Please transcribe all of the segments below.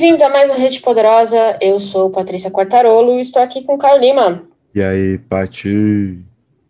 Bem-vindos a mais um Rede Poderosa. Eu sou Patrícia Quartarolo e estou aqui com o Caio Lima. E aí, Pati?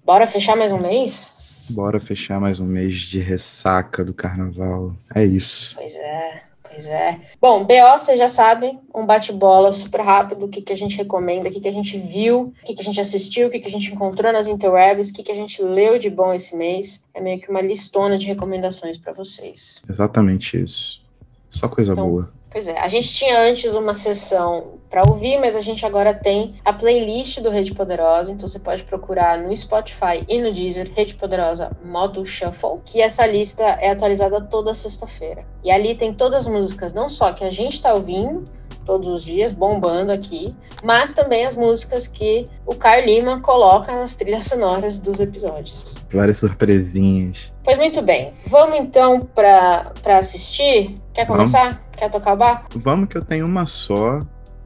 Bora fechar mais um mês? Bora fechar mais um mês de ressaca do carnaval. É isso. Pois é. Pois é. Bom, BO, vocês já sabem, um bate-bola super rápido, o que, que a gente recomenda, o que, que a gente viu, o que, que a gente assistiu, o que, que a gente encontrou nas interwebs, o que, que a gente leu de bom esse mês. É meio que uma listona de recomendações para vocês. Exatamente isso. Só coisa Então, boa. Pois é, a gente tinha antes uma sessão para ouvir, mas a gente agora tem a playlist do Rede Poderosa, então você pode procurar no Spotify e no Deezer Rede Poderosa modo Shuffle, que essa lista é atualizada toda sexta-feira. E ali tem todas as músicas, não só que a gente está ouvindo todos os dias, bombando aqui, mas também as músicas que o Caio Lima coloca nas trilhas sonoras dos episódios. Várias surpresinhas. Pois muito bem, vamos então para assistir? Quer Vamos. começar? Quer tocar o barco? Vamos que eu tenho uma só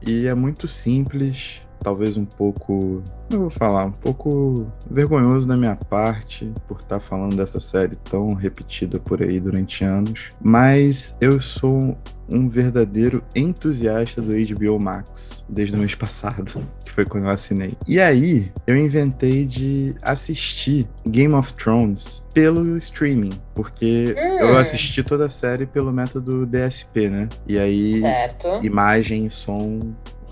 e é muito simples, talvez um pouco, eu vou falar, um pouco vergonhoso da minha parte por estar falando dessa série tão repetida por aí durante anos, mas eu sou um verdadeiro entusiasta do HBO Max desde o mês passado, que foi quando eu assinei. E aí, eu inventei de assistir Game of Thrones pelo streaming, porque Hum. eu assisti toda a série pelo método DSP, né? E aí Certo. imagem som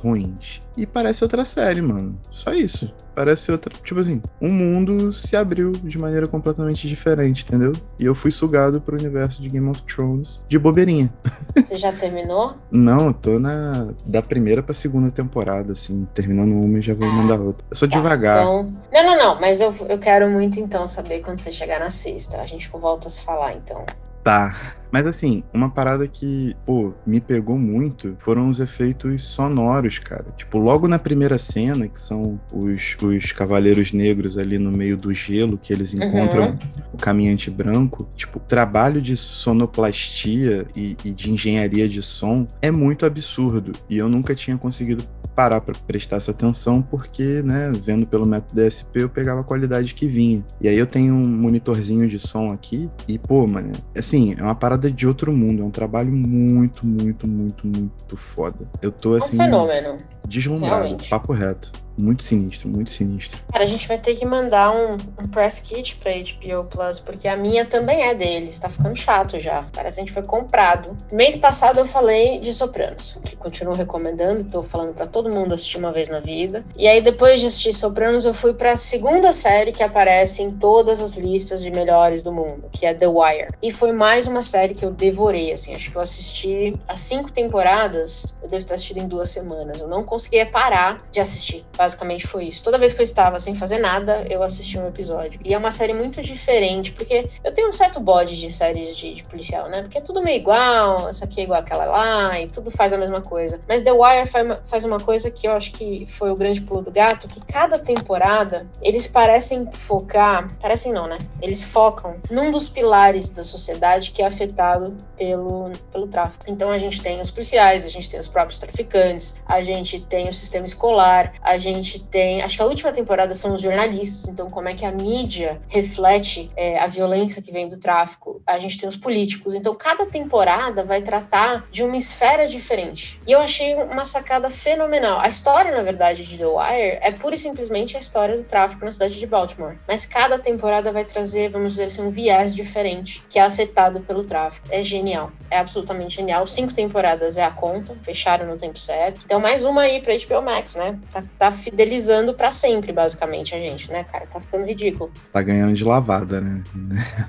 ruins. E parece outra série, mano. Só isso. Parece outra. Tipo assim, um mundo se abriu de maneira completamente diferente, entendeu? E eu fui sugado pro universo de Game of Thrones de bobeirinha. Você já terminou? Não, eu tô na. Da primeira pra segunda temporada, assim. Terminando uma e já vou mandar outra. Eu sou Tá, devagar. Então... Não, não, não, mas eu, eu quero muito então saber quando você chegar na sexta. A gente volta a se falar então. Tá. Mas assim, uma parada que, pô, me pegou muito foram os efeitos sonoros, cara. Tipo, logo na primeira cena, que são os, os cavaleiros negros ali no meio do gelo, que eles encontram o caminhante branco. Tipo, o trabalho de sonoplastia e, e de engenharia de som é muito absurdo. E eu nunca tinha conseguido parar pra prestar essa atenção, porque, né, vendo pelo método DSP, eu pegava a qualidade que vinha. E aí eu tenho um monitorzinho de som aqui, e, pô, mano, assim, é uma parada de outro mundo, é um trabalho muito, muito, muito, muito foda. Eu tô, É um assim, fenômeno. deslumbrado, realmente. papo reto. Muito sinistro, muito sinistro. Cara, a gente vai ter que mandar um, um press kit pra HBO Plus, porque a minha também é deles. Tá ficando chato já. Parece que a gente foi comprado. Mês passado eu falei de Sopranos, que continuo recomendando, tô falando pra todo mundo assistir uma vez na vida. E aí, depois de assistir Sopranos, eu fui pra segunda série que aparece em todas as listas de melhores do mundo, que é The Wire. E foi mais uma série que eu devorei, assim. Acho que eu assisti as cinco temporadas, eu devo ter assistido em duas semanas. Eu não conseguia parar de assistir. Basicamente foi isso. Toda vez que eu estava sem fazer nada, eu assistia um episódio. E é uma série muito diferente, porque eu tenho um certo bode de séries de, de policial, né? Porque é tudo meio igual, essa aqui é igual aquela lá, e tudo faz a mesma coisa. Mas The Wire faz uma, faz uma coisa que eu acho que foi o grande pulo do gato, que cada temporada eles parecem focar, parecem não, né? Eles focam num dos pilares da sociedade que é afetado pelo, pelo tráfico. Então a gente tem os policiais, a gente tem os próprios traficantes, a gente tem o sistema escolar, a gente tem. Acho que a última temporada são os jornalistas, então como é que a mídia reflete é, a violência que vem do tráfico. A gente tem os políticos, então cada temporada vai tratar de uma esfera diferente. E eu achei uma sacada fenomenal. A história, na verdade, de The Wire é pura e simplesmente a história do tráfico na cidade de Baltimore. Mas cada temporada vai trazer, vamos dizer assim, um viés diferente que é afetado pelo tráfico. É genial. É absolutamente genial. Cinco temporadas é a conta, fecharam no tempo certo. Então, mais uma aí pra HBO Max, né? Tá, tá fidelizando pra sempre, basicamente, a gente, né, cara? Tá ficando ridículo. Tá ganhando de lavada, né?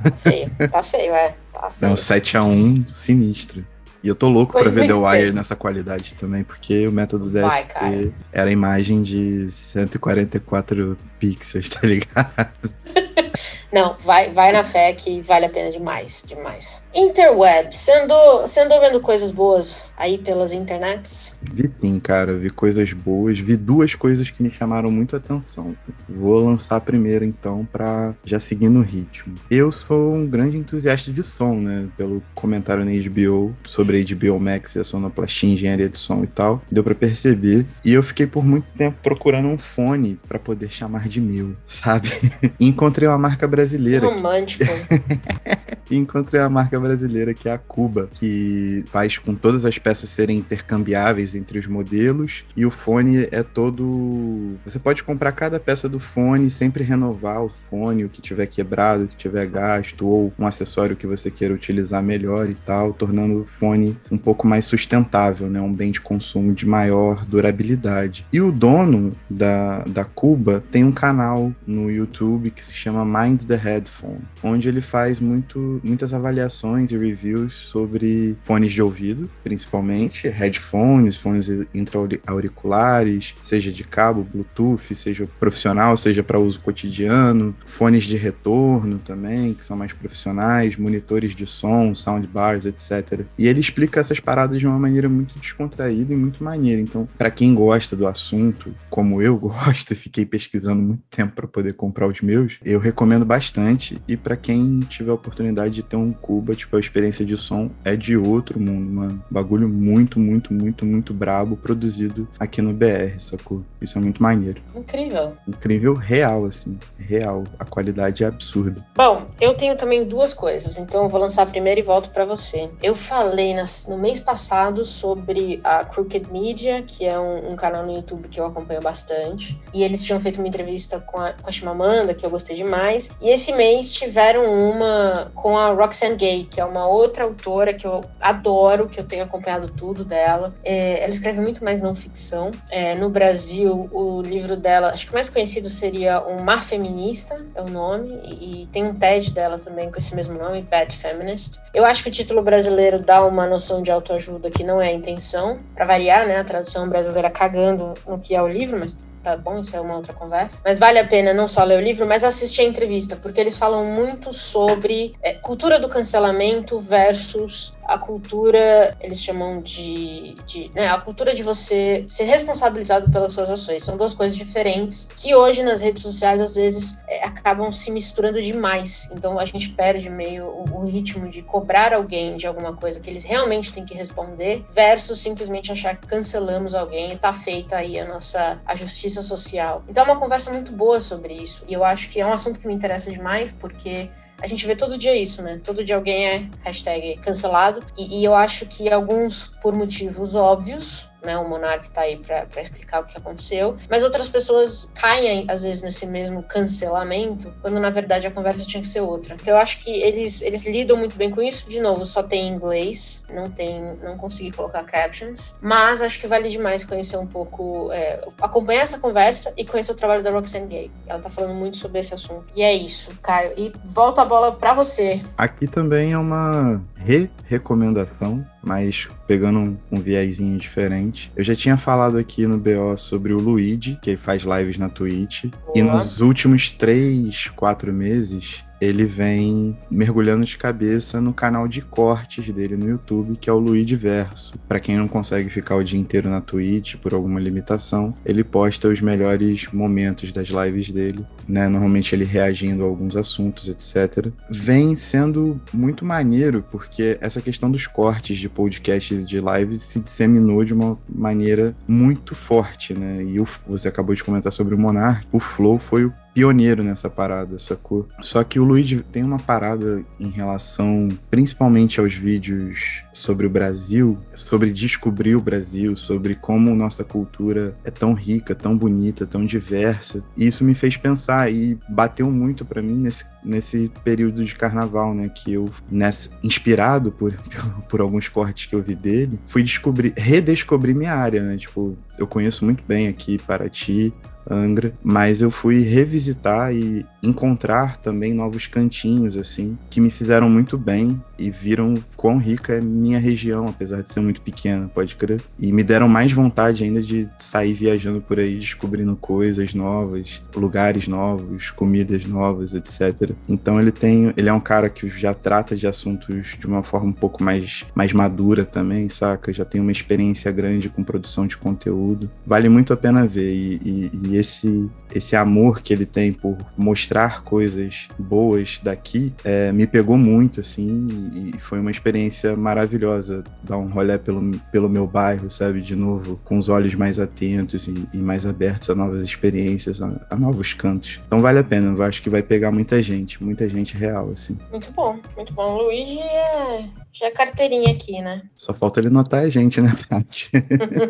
Tá feio. tá feio, é. Tá É feio. um 7x1 sinistro. E eu tô louco pra ver The Wire bem. nessa qualidade também, porque o método Vai, DSP cara. era imagem de 144 pixels, tá ligado? Não, vai, vai na fé que vale a pena demais, demais. Interweb, você andou, você andou vendo coisas boas aí pelas internets? Vi sim, cara, vi coisas boas, vi duas coisas que me chamaram muito a atenção. Vou lançar a primeira então pra já seguir no ritmo. Eu sou um grande entusiasta de som, né? Pelo comentário na HBO sobre a HBO Max e a sonoplastia, engenharia de som e tal, deu pra perceber. E eu fiquei por muito tempo procurando um fone pra poder chamar de meu, sabe? E encontrei uma marca brasileira Romântico. encontrei uma marca brasileira que é a Cuba, que faz com todas as peças serem intercambiáveis entre os modelos e o fone é todo. Você pode comprar cada peça do fone, sempre renovar o fone, o que tiver quebrado, o que tiver gasto ou um acessório que você queira utilizar melhor e tal, tornando o fone um pouco mais sustentável, né? Um bem de consumo de maior durabilidade. E o dono da, da Cuba tem um canal no YouTube que se chama Minds the Headphone, onde ele faz muito, muitas avaliações e reviews sobre fones de ouvido, principalmente, headphones, fones intra-auriculares, seja de cabo, Bluetooth, seja profissional, seja para uso cotidiano, fones de retorno também, que são mais profissionais, monitores de som, soundbars, etc. E ele explica essas paradas de uma maneira muito descontraída e muito maneira. Então, para quem gosta do assunto, como eu gosto e fiquei pesquisando muito tempo para poder comprar os meus, eu recomendo bastante. E para quem tiver a oportunidade de ter um Cuba, tipo, a experiência de som é de outro mundo, mano. Bagulho muito, muito, muito, muito brabo, produzido aqui no BR, sacou? Isso é muito maneiro. Incrível. Incrível, real, assim. Real. A qualidade é absurda. Bom, eu tenho também duas coisas, então eu vou lançar primeiro e volto para você. Eu falei nas, no mês passado sobre a Crooked Media, que é um, um, canal no YouTube que eu acompanho bastante. E eles tinham feito uma entrevista com a, com a Chimamanda, que eu gostei demais. E esse mês tiveram uma com a Roxane Gay, que é uma outra autora que eu adoro, que eu tenho acompanhado tudo dela. É, ela escreve muito mais não ficção. É, no Brasil, o livro dela, acho que o mais conhecido seria Um Mar Feminista, é o nome. E, e tem um TED dela também com esse mesmo nome, Bad Feminist. Eu acho que o título brasileiro dá uma noção de autoajuda que não é a intenção, para variar, né? A tradução brasileira cagando no que é o livro, mas tá bom, isso é uma outra conversa. Mas vale a pena não só ler o livro, mas assistir a entrevista, porque eles falam muito sobre é, cultura do cancelamento versus a cultura, eles chamam de, de né, a cultura de você ser responsabilizado pelas suas ações. São duas coisas diferentes que hoje nas redes sociais às vezes é, acabam se misturando demais. Então a gente perde meio o, o, ritmo de cobrar alguém de alguma coisa que eles realmente têm que responder versus simplesmente achar que cancelamos alguém e tá feita aí a nossa a justiça social. Então é uma conversa muito boa sobre isso. E eu acho que é um assunto que me interessa demais porque a gente vê todo dia isso, né? Todo dia alguém é hashtag cancelado. E, e eu acho que alguns, por motivos óbvios, né? O Monark tá aí para explicar o que aconteceu. Mas outras pessoas caem, às vezes, nesse mesmo cancelamento, quando na verdade a conversa tinha que ser outra. Então eu acho que eles, eles lidam muito bem com isso. De novo, só tem inglês, não tem, não consegui colocar captions. Mas acho que vale demais conhecer um pouco, é, acompanhar essa conversa e conhecer o trabalho da Roxane Gay. Ela tá falando muito sobre esse assunto. E é isso, Caio. E volto a bola para você. Aqui também é uma re-recomendação mas pegando um, um viezinho diferente. Eu já tinha falado aqui no BO sobre o Luigi, que faz lives na Twitch, e nos últimos três, quatro meses ele vem mergulhando de cabeça no canal de cortes dele no YouTube, que é o Luigi Verso. Para quem não consegue ficar o dia inteiro na Twitch por alguma limitação, ele posta os melhores momentos das lives dele, né? Normalmente ele reagindo a alguns assuntos, etc. Vem sendo muito maneiro porque essa questão dos cortes de podcasts e de lives se disseminou de uma maneira muito forte, né? E você acabou de comentar sobre o Monark, o Flow foi o pioneiro nessa parada, sacou? Só que o Luigi tem uma parada em relação principalmente aos vídeos sobre o Brasil, sobre descobrir o Brasil, sobre como nossa cultura é tão rica, tão bonita, tão diversa. E isso me fez pensar e bateu muito para mim nesse, nesse período de carnaval, né, que eu nessa inspirado por por alguns cortes que eu vi dele, fui descobrir, redescobrir minha área, né? Tipo, eu conheço muito bem aqui Paraty, Angra, mas eu fui revisitar e encontrar também novos cantinhos assim que me fizeram muito bem e viram quão rica é minha região, apesar de ser muito pequena, pode crer. E me deram mais vontade ainda de sair viajando por aí, descobrindo coisas novas, lugares novos, comidas novas, etc. Então ele tem, ele é um cara que já trata de assuntos de uma forma um pouco mais mais madura também, saca? Já tem uma experiência grande com produção de conteúdo. Vale muito a pena ver e, e, e esse esse amor que ele tem por mostrar registrar coisas boas daqui é, me pegou muito, assim, e, foi uma experiência maravilhosa dar um rolê pelo, pelo meu bairro, sabe, de novo, com os olhos mais atentos e, e mais abertos a novas experiências, a, a, novos cantos. Então vale a pena, eu acho que vai pegar muita gente, muita gente real, assim. Muito bom, muito bom. O Luigi é, já é carteirinha aqui, né? Só falta ele notar a gente, né, Paty?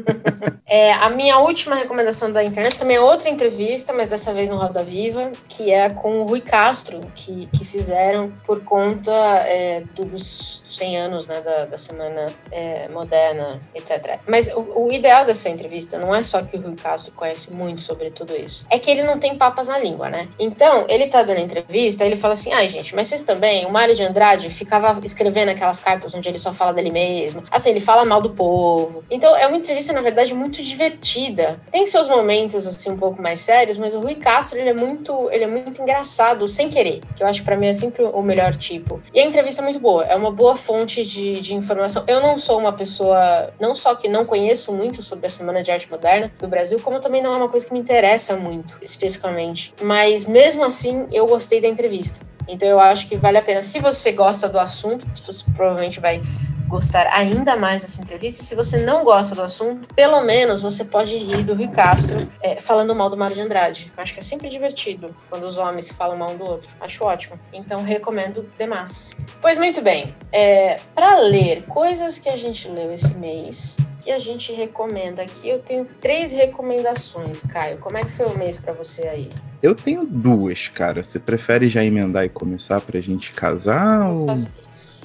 é, a minha última recomendação da internet também é outra entrevista, mas dessa vez no Roda Viva, que é com o Rui Castro, que, que fizeram por conta é, dos 100 anos né, da, da Semana é, Moderna, etc. Mas o, o, ideal dessa entrevista não é só que o Rui Castro conhece muito sobre tudo isso, é que ele não tem papas na língua, né? Então, ele tá dando entrevista, ele fala assim: ai, gente, mas vocês também, o Mário de Andrade ficava escrevendo aquelas cartas onde ele só fala dele mesmo. Assim, ele fala mal do povo. Então, é uma entrevista, na verdade, muito divertida. Tem seus momentos, assim, um pouco mais sérios, mas o Rui Castro, ele é muito, ele é muito engraçado, sem querer, que eu acho para mim é sempre o melhor tipo. E a entrevista é muito boa, é uma boa fonte de, de informação. Eu não sou uma pessoa, não só que não conheço muito sobre a Semana de Arte Moderna do Brasil, como também não é uma coisa que me interessa muito, especificamente. Mas mesmo assim, eu gostei da entrevista. Então eu acho que vale a pena. Se você gosta do assunto, você provavelmente vai gostar ainda mais dessa entrevista. Se você não gosta do assunto, pelo menos você pode rir do Rui Castro é, falando mal do Mário de Andrade. Eu acho que é sempre divertido quando os homens falam mal um do outro. Acho ótimo. Então recomendo demais. Pois muito bem. É, Para ler coisas que a gente leu esse mês, que a gente recomenda aqui, eu tenho três recomendações. Caio, como é que foi o mês para você aí? Eu tenho duas, cara. Você prefere já emendar e começar pra gente casar? Ou...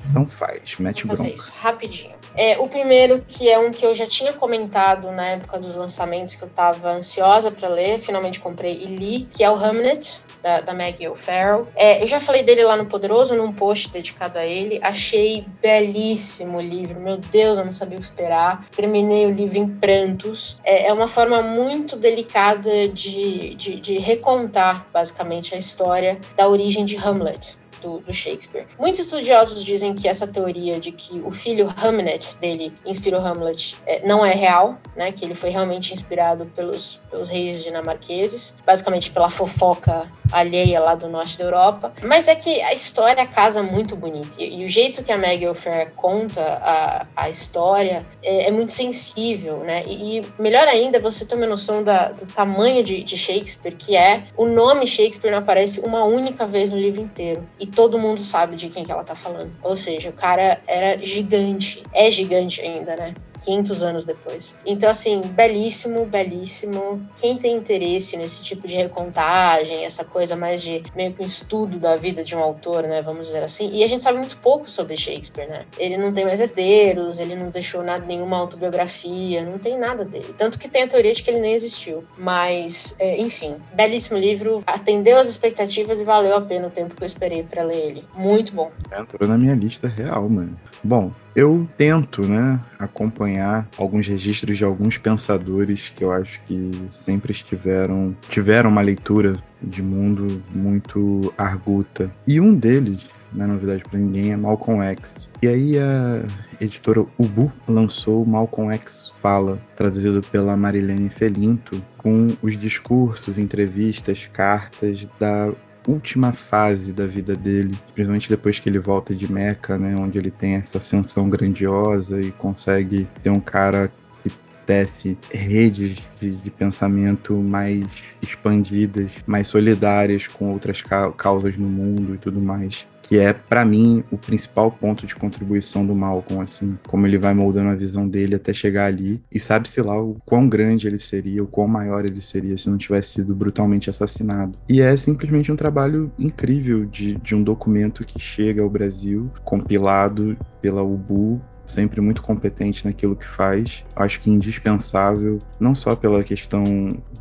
Então faz, mete Vou fazer bronca. isso, rapidinho. É, o primeiro, que é um que eu já tinha comentado na época dos lançamentos, que eu estava ansiosa para ler, finalmente comprei e li, que é o Hamnet, da, da Maggie O'Farrell. É, eu já falei dele lá no Poderoso, num post dedicado a ele. Achei belíssimo o livro. Meu Deus, eu não sabia o que esperar. Terminei o livro em prantos. É, é uma forma muito delicada de, de, de recontar, basicamente, a história da origem de Hamlet do, do, Shakespeare. Muitos estudiosos dizem que essa teoria de que o filho Hamlet dele inspirou Hamlet é, não é real, né? Que ele foi realmente inspirado pelos, pelos reis dinamarqueses, basicamente pela fofoca alheia lá do norte da Europa. Mas é que a história casa muito bonita. E, e o jeito que a Maggie O'Farrell conta a, a história é, é, muito sensível, né? E, e, melhor ainda, você toma noção da, do tamanho de, de Shakespeare, que é o nome Shakespeare não aparece uma única vez no livro inteiro. E todo mundo sabe de quem que ela tá falando. Ou seja, o cara era gigante. É gigante ainda, né? 500 anos depois. Então, assim, belíssimo, belíssimo. Quem tem interesse nesse tipo de recontagem, essa coisa mais de meio que um estudo da vida de um autor, né? Vamos dizer assim. E a gente sabe muito pouco sobre Shakespeare, né? Ele não tem mais herdeiros, ele não deixou nada, nenhuma autobiografia, não tem nada dele. Tanto que tem a teoria de que ele nem existiu. Mas, é, enfim, belíssimo livro, atendeu as expectativas e valeu a pena o tempo que eu esperei para ler ele. Muito bom. Entrou na minha lista real, mano. Bom, eu tento, né, acompanhar alguns registros de alguns pensadores que eu acho que sempre estiveram, tiveram uma leitura de mundo muito arguta. E um deles, não é novidade para ninguém, é Malcolm X. E aí a editora Ubu lançou Malcolm X Fala, traduzido pela Marilene Felinto, com os discursos, entrevistas, cartas da última fase da vida dele, principalmente depois que ele volta de Meca, né, onde ele tem essa ascensão grandiosa e consegue ser um cara que tece redes de, de pensamento mais expandidas, mais solidárias com outras causas no mundo e tudo mais que é para mim o principal ponto de contribuição do Malcolm, assim, como ele vai moldando a visão dele até chegar ali e sabe-se lá o quão grande ele seria, o quão maior ele seria se não tivesse sido brutalmente assassinado. E é simplesmente um trabalho incrível de, de um documento que chega ao Brasil, compilado pela UBU sempre muito competente naquilo que faz. Acho que indispensável, não só pela questão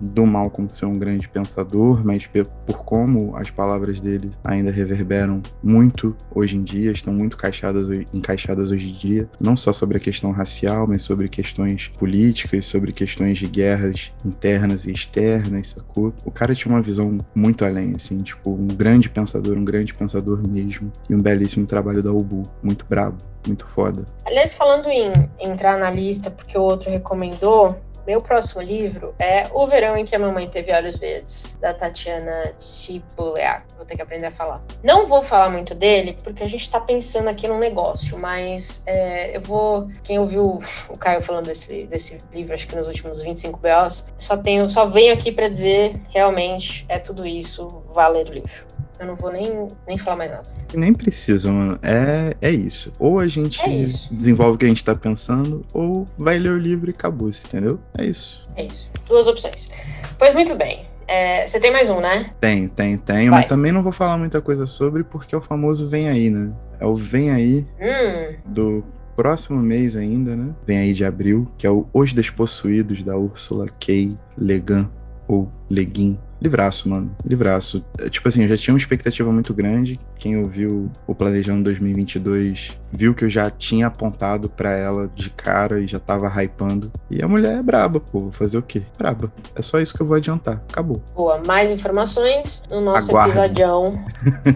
do mal como ser um grande pensador, mas por como as palavras dele ainda reverberam muito hoje em dia, estão muito encaixadas, encaixadas hoje em dia, não só sobre a questão racial, mas sobre questões políticas, sobre questões de guerras internas e externas, sacou? O cara tinha uma visão muito além, assim, tipo, um grande pensador, um grande pensador mesmo, e um belíssimo trabalho da Ubu, muito brabo. Muito foda. Aliás, falando em entrar na lista porque o outro recomendou, meu próximo livro é O Verão em que a Mamãe Teve Olhos Verdes, da Tatiana Chipuleak. Vou ter que aprender a falar. Não vou falar muito dele, porque a gente tá pensando aqui num negócio, mas é, eu vou. Quem ouviu o Caio falando desse, desse livro, acho que nos últimos 25 BOs, só, tenho, só venho aqui para dizer realmente é tudo isso, vá ler o livro. Eu não vou nem, nem falar mais nada. Nem precisa, mano. É, é isso. Ou a gente É isso. desenvolve o que a gente tá pensando, ou vai ler o livro e acabou, entendeu? É isso. É isso. Duas opções. Pois muito bem. É, você tem mais um, né? Tem, tem, tem. Vai. Mas também não vou falar muita coisa sobre, porque é o famoso Vem Aí, né? É o Vem Aí Hum, do próximo mês ainda, né? Vem aí de abril, que é o Os Despossuídos, da Ursula K. Le Guin, ou Le Guin. Livraço, mano. Livraço. É, Tipo assim, eu já tinha uma expectativa muito grande. Quem ouviu o Planejando 2022 viu que eu já tinha apontado pra ela de cara e já tava hypando. E a mulher é braba, pô. Vou fazer o quê? Braba. É só isso que eu vou adiantar. Acabou. boa. Mais informações no nosso Aguarde. episodião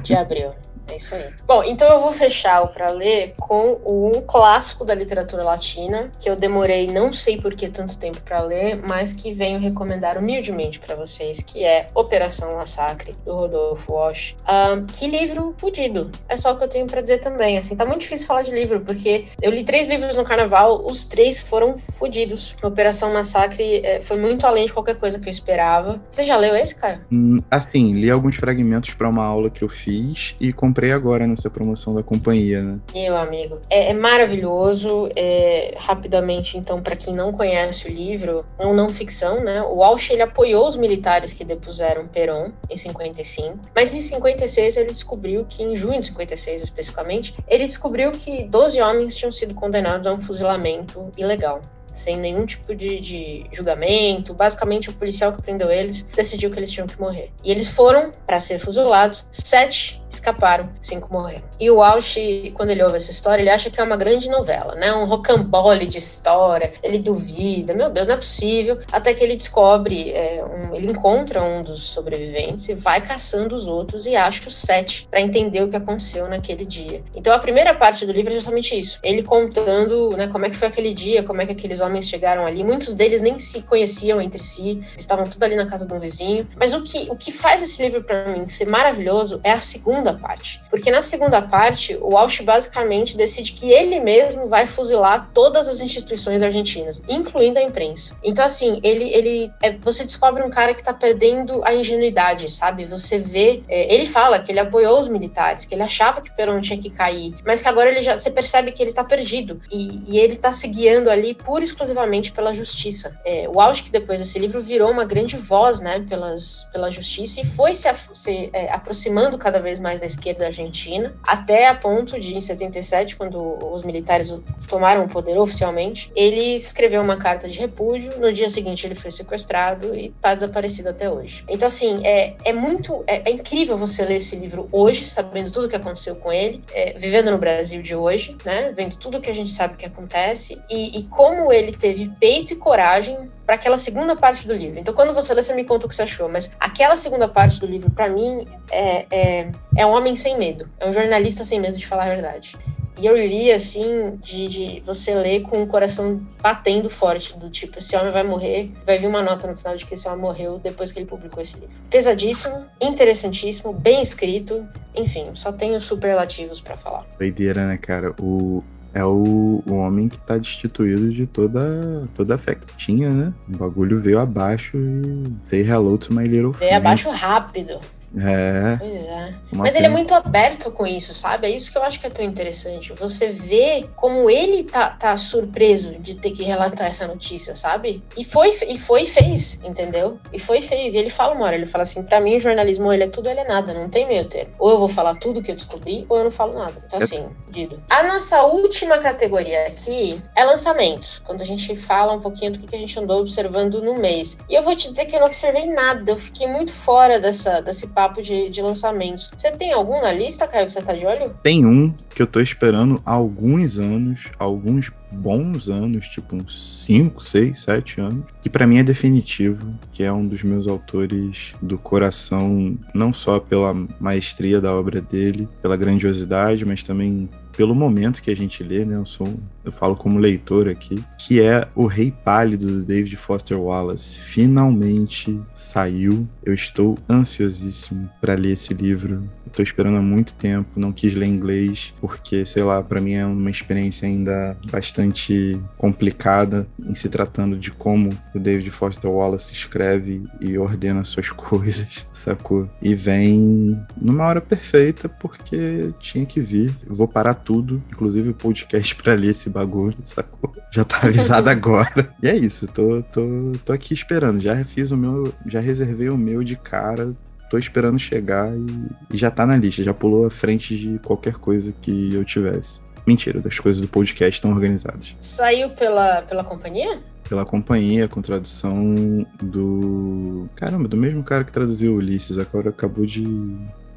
de abril. É isso aí. Bom, então eu vou fechar o pra ler com um clássico da literatura latina, que eu demorei não sei por que tanto tempo pra ler, mas que venho recomendar humildemente pra vocês, que é Operação Massacre, do Rodolfo Walsh. Ahn, que livro fudido. É só o que eu tenho pra dizer também. Assim, tá muito difícil falar de livro, porque eu li três livros no carnaval, os três foram fudidos. Operação Massacre eh, foi muito além de qualquer coisa que eu esperava. Você já leu esse, cara? Hum, Assim, li alguns fragmentos pra uma aula que eu fiz e comprei agora nessa promoção da companhia, né? Meu amigo, é, é maravilhoso. é, rapidamente, então, para quem não conhece o livro, é um não ficção, né? O Walsh ele apoiou os militares que depuseram Perón em 55, mas em 56 ele descobriu que, em junho de 56 especificamente, ele descobriu que 12 homens tinham sido condenados a um fuzilamento ilegal. Sem nenhum tipo de, de julgamento. Basicamente, o policial que prendeu eles decidiu que eles tinham que morrer. E eles foram para ser fuzilados. Sete escaparam, cinco morreram. E o Walsh, quando ele ouve essa história, ele acha que é uma grande novela, né? Um rocambole de história. Ele duvida, meu Deus, não é possível. Até que ele descobre, é, um- ele encontra um dos sobreviventes e vai caçando os outros e acha os sete para entender o que aconteceu naquele dia. Então a primeira parte do livro é justamente isso. Ele contando, né, como é que foi aquele dia, como é que aqueles homens chegaram ali. Muitos deles nem se conheciam entre si, estavam tudo ali na casa de um vizinho. Mas o que, o que faz esse livro para mim ser maravilhoso é a segunda parte. Porque na segunda parte, o Walsh basicamente decide que ele mesmo vai fuzilar todas as instituições argentinas, incluindo a imprensa. Então, assim, ele, ele é, você descobre um cara que tá perdendo a ingenuidade, sabe? Você vê. é, ele fala que ele apoiou os militares, que ele achava que Perón tinha que cair, mas que agora ele já. Você percebe que ele tá perdido. E, e ele tá se guiando ali pura e exclusivamente pela justiça. É, o Walsh, que depois desse livro virou uma grande voz, né, pelas, pela justiça e foi se, se, é, aproximando cada vez mais da esquerda argentina, até a ponto de, em 77, quando os militares o- tomaram o poder oficialmente, ele escreveu uma carta de repúdio. No dia seguinte, ele foi sequestrado e tá desaparecido até hoje. Então, assim, é, é muito. É, é incrível você ler esse livro hoje, sabendo tudo o que aconteceu com ele, é, vivendo no Brasil de hoje, né? Vendo tudo que a gente sabe que acontece e, e como ele teve peito e coragem para aquela segunda parte do livro. Então, quando você lê, você me conta o que você achou, mas aquela segunda parte do livro, para mim, é, é, é um homem sem medo, é um jornalista sem medo de falar a verdade. E eu li, assim, de, de você ler com o coração batendo forte, do tipo, esse homem vai morrer, vai vir uma nota no final de que esse homem morreu depois que ele publicou esse livro. Pesadíssimo, interessantíssimo, bem escrito, enfim, só tenho superlativos para falar. Doideira, né, cara? O, é o, o homem que tá destituído de toda, toda a fé que tinha, né? O bagulho veio abaixo e say hello to my little Veio friend. abaixo rápido. É. Pois é. uma Mas ele é muito aberto com isso, sabe? É isso que eu acho que é tão interessante. Você vê como ele tá, tá surpreso de ter que relatar essa notícia, sabe? E foi, e foi fez, entendeu? E foi e fez. E ele fala uma hora, ele fala assim, pra mim o jornalismo ele é tudo ele é nada, não tem meio termo. Ou eu vou falar tudo que eu descobri, ou eu não falo nada. Então É. assim, Dido. A nossa última categoria aqui é lançamentos. Quando a gente fala um pouquinho do que que a gente andou observando no mês. E eu vou te dizer que eu não observei nada. Eu fiquei muito fora dessa, desse papo de, de lançamentos. Você tem algum na lista, Caio, que você tá de olho? Tem um que eu tô esperando há alguns anos, alguns bons anos, tipo uns 5, 6, 7 anos, que pra mim é definitivo, que é um dos meus autores do coração, não só pela maestria da obra dele, pela grandiosidade, mas também pelo momento que a gente lê, né? Eu sou, eu falo como leitor aqui, que é O Rei Pálido do David Foster Wallace. Finalmente saiu. Eu estou ansiosíssimo para ler esse livro. Estou esperando há muito tempo, não quis ler inglês, porque, sei lá, para mim é uma experiência ainda bastante complicada em se tratando de como o David Foster Wallace escreve e ordena suas coisas, sacou? E vem numa hora perfeita, porque tinha que vir. Eu vou parar tudo, inclusive o podcast pra ler esse bagulho, sacou? Já tá avisado agora. E é isso, tô, tô, tô aqui esperando. Já fiz o meu, já reservei o meu de cara tô esperando chegar e, e, já tá na lista, já pulou à frente de qualquer coisa que eu tivesse. Mentira, das coisas do podcast estão organizadas. Saiu pela, pela companhia? Pela companhia, com tradução do. Caramba, do mesmo cara que traduziu Ulisses, agora acabou de,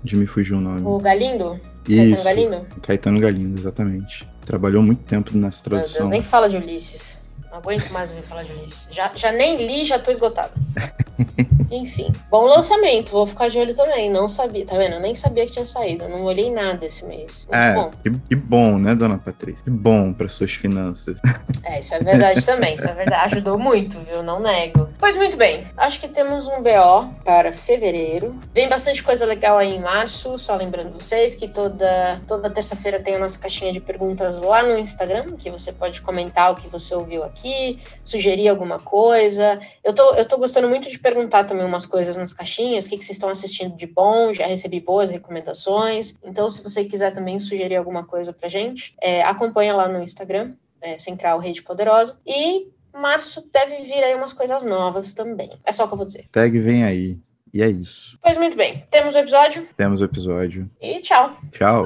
de me fugir o nome. O Galindo? Isso, Caetano Galindo? Caetano Galindo, exatamente. Trabalhou muito tempo nessa tradução. Meu Deus, nem fala de Ulisses. Não aguento mais ouvir falar de Ulisses. Já, já nem li, já tô esgotado. Enfim, bom lançamento, vou ficar de olho também. Não sabia, tá vendo? Eu nem sabia que tinha saído. não olhei nada esse mês. Muito é, bom. Que, que, bom, né, dona Patrícia? Que bom para suas finanças. É, isso é verdade também. Isso é verdade. Ajudou muito, viu? Não nego. Pois muito bem, acho que temos um BO para fevereiro. Vem bastante coisa legal aí em março. Só lembrando vocês que toda, toda terça-feira tem a nossa caixinha de perguntas lá no Instagram, que você pode comentar o que você ouviu aqui, sugerir alguma coisa. Eu tô, eu tô gostando muito de perguntar também umas coisas nas caixinhas, o que, que vocês estão assistindo de bom, já recebi boas recomendações. Então, se você quiser também sugerir alguma coisa pra gente, é, acompanha lá no Instagram, é, Central Rede Poderosa. E março deve vir aí umas coisas novas também. É só o que eu vou dizer. Tag vem aí. E é isso. Pois muito bem. Temos o episódio? Temos o episódio. E tchau. Tchau.